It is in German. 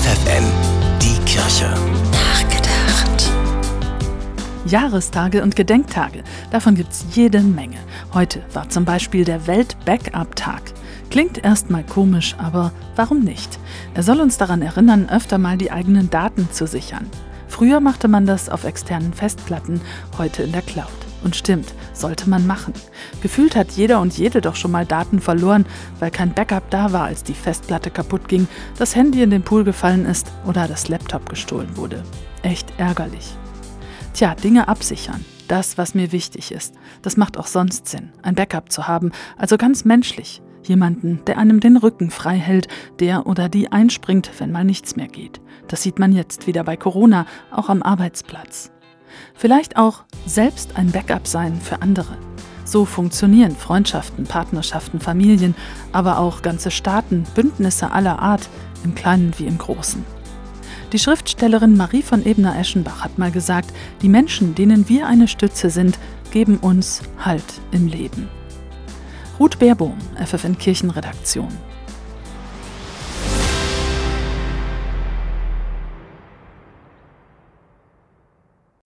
FFN, die Kirche. Nachgedacht. Jahrestage und Gedenktage, davon gibt's jede Menge. Heute war zum Beispiel der Welt-Backup-Tag. Klingt erstmal komisch, aber warum nicht? Er soll uns daran erinnern, öfter mal die eigenen Daten zu sichern. Früher machte man das auf externen Festplatten, heute in der Cloud. Und stimmt, sollte man machen. Gefühlt hat jeder und jede doch schon mal Daten verloren, weil kein Backup da war, als die Festplatte kaputt ging, das Handy in den Pool gefallen ist oder das Laptop gestohlen wurde. Echt ärgerlich. Tja, Dinge absichern. Das, was mir wichtig ist. Das macht auch sonst Sinn, ein Backup zu haben, also ganz menschlich. Jemanden, der einem den Rücken frei hält, der oder die einspringt, wenn mal nichts mehr geht. Das sieht man jetzt wieder bei Corona, auch am Arbeitsplatz. Vielleicht auch selbst ein Backup sein für andere. So funktionieren Freundschaften, Partnerschaften, Familien, aber auch ganze Staaten, Bündnisse aller Art, im Kleinen wie im Großen. Die Schriftstellerin Marie von Ebner-Eschenbach hat mal gesagt, die Menschen, denen wir eine Stütze sind, geben uns Halt im Leben. Ruth Baerbohm, FFN Kirchenredaktion.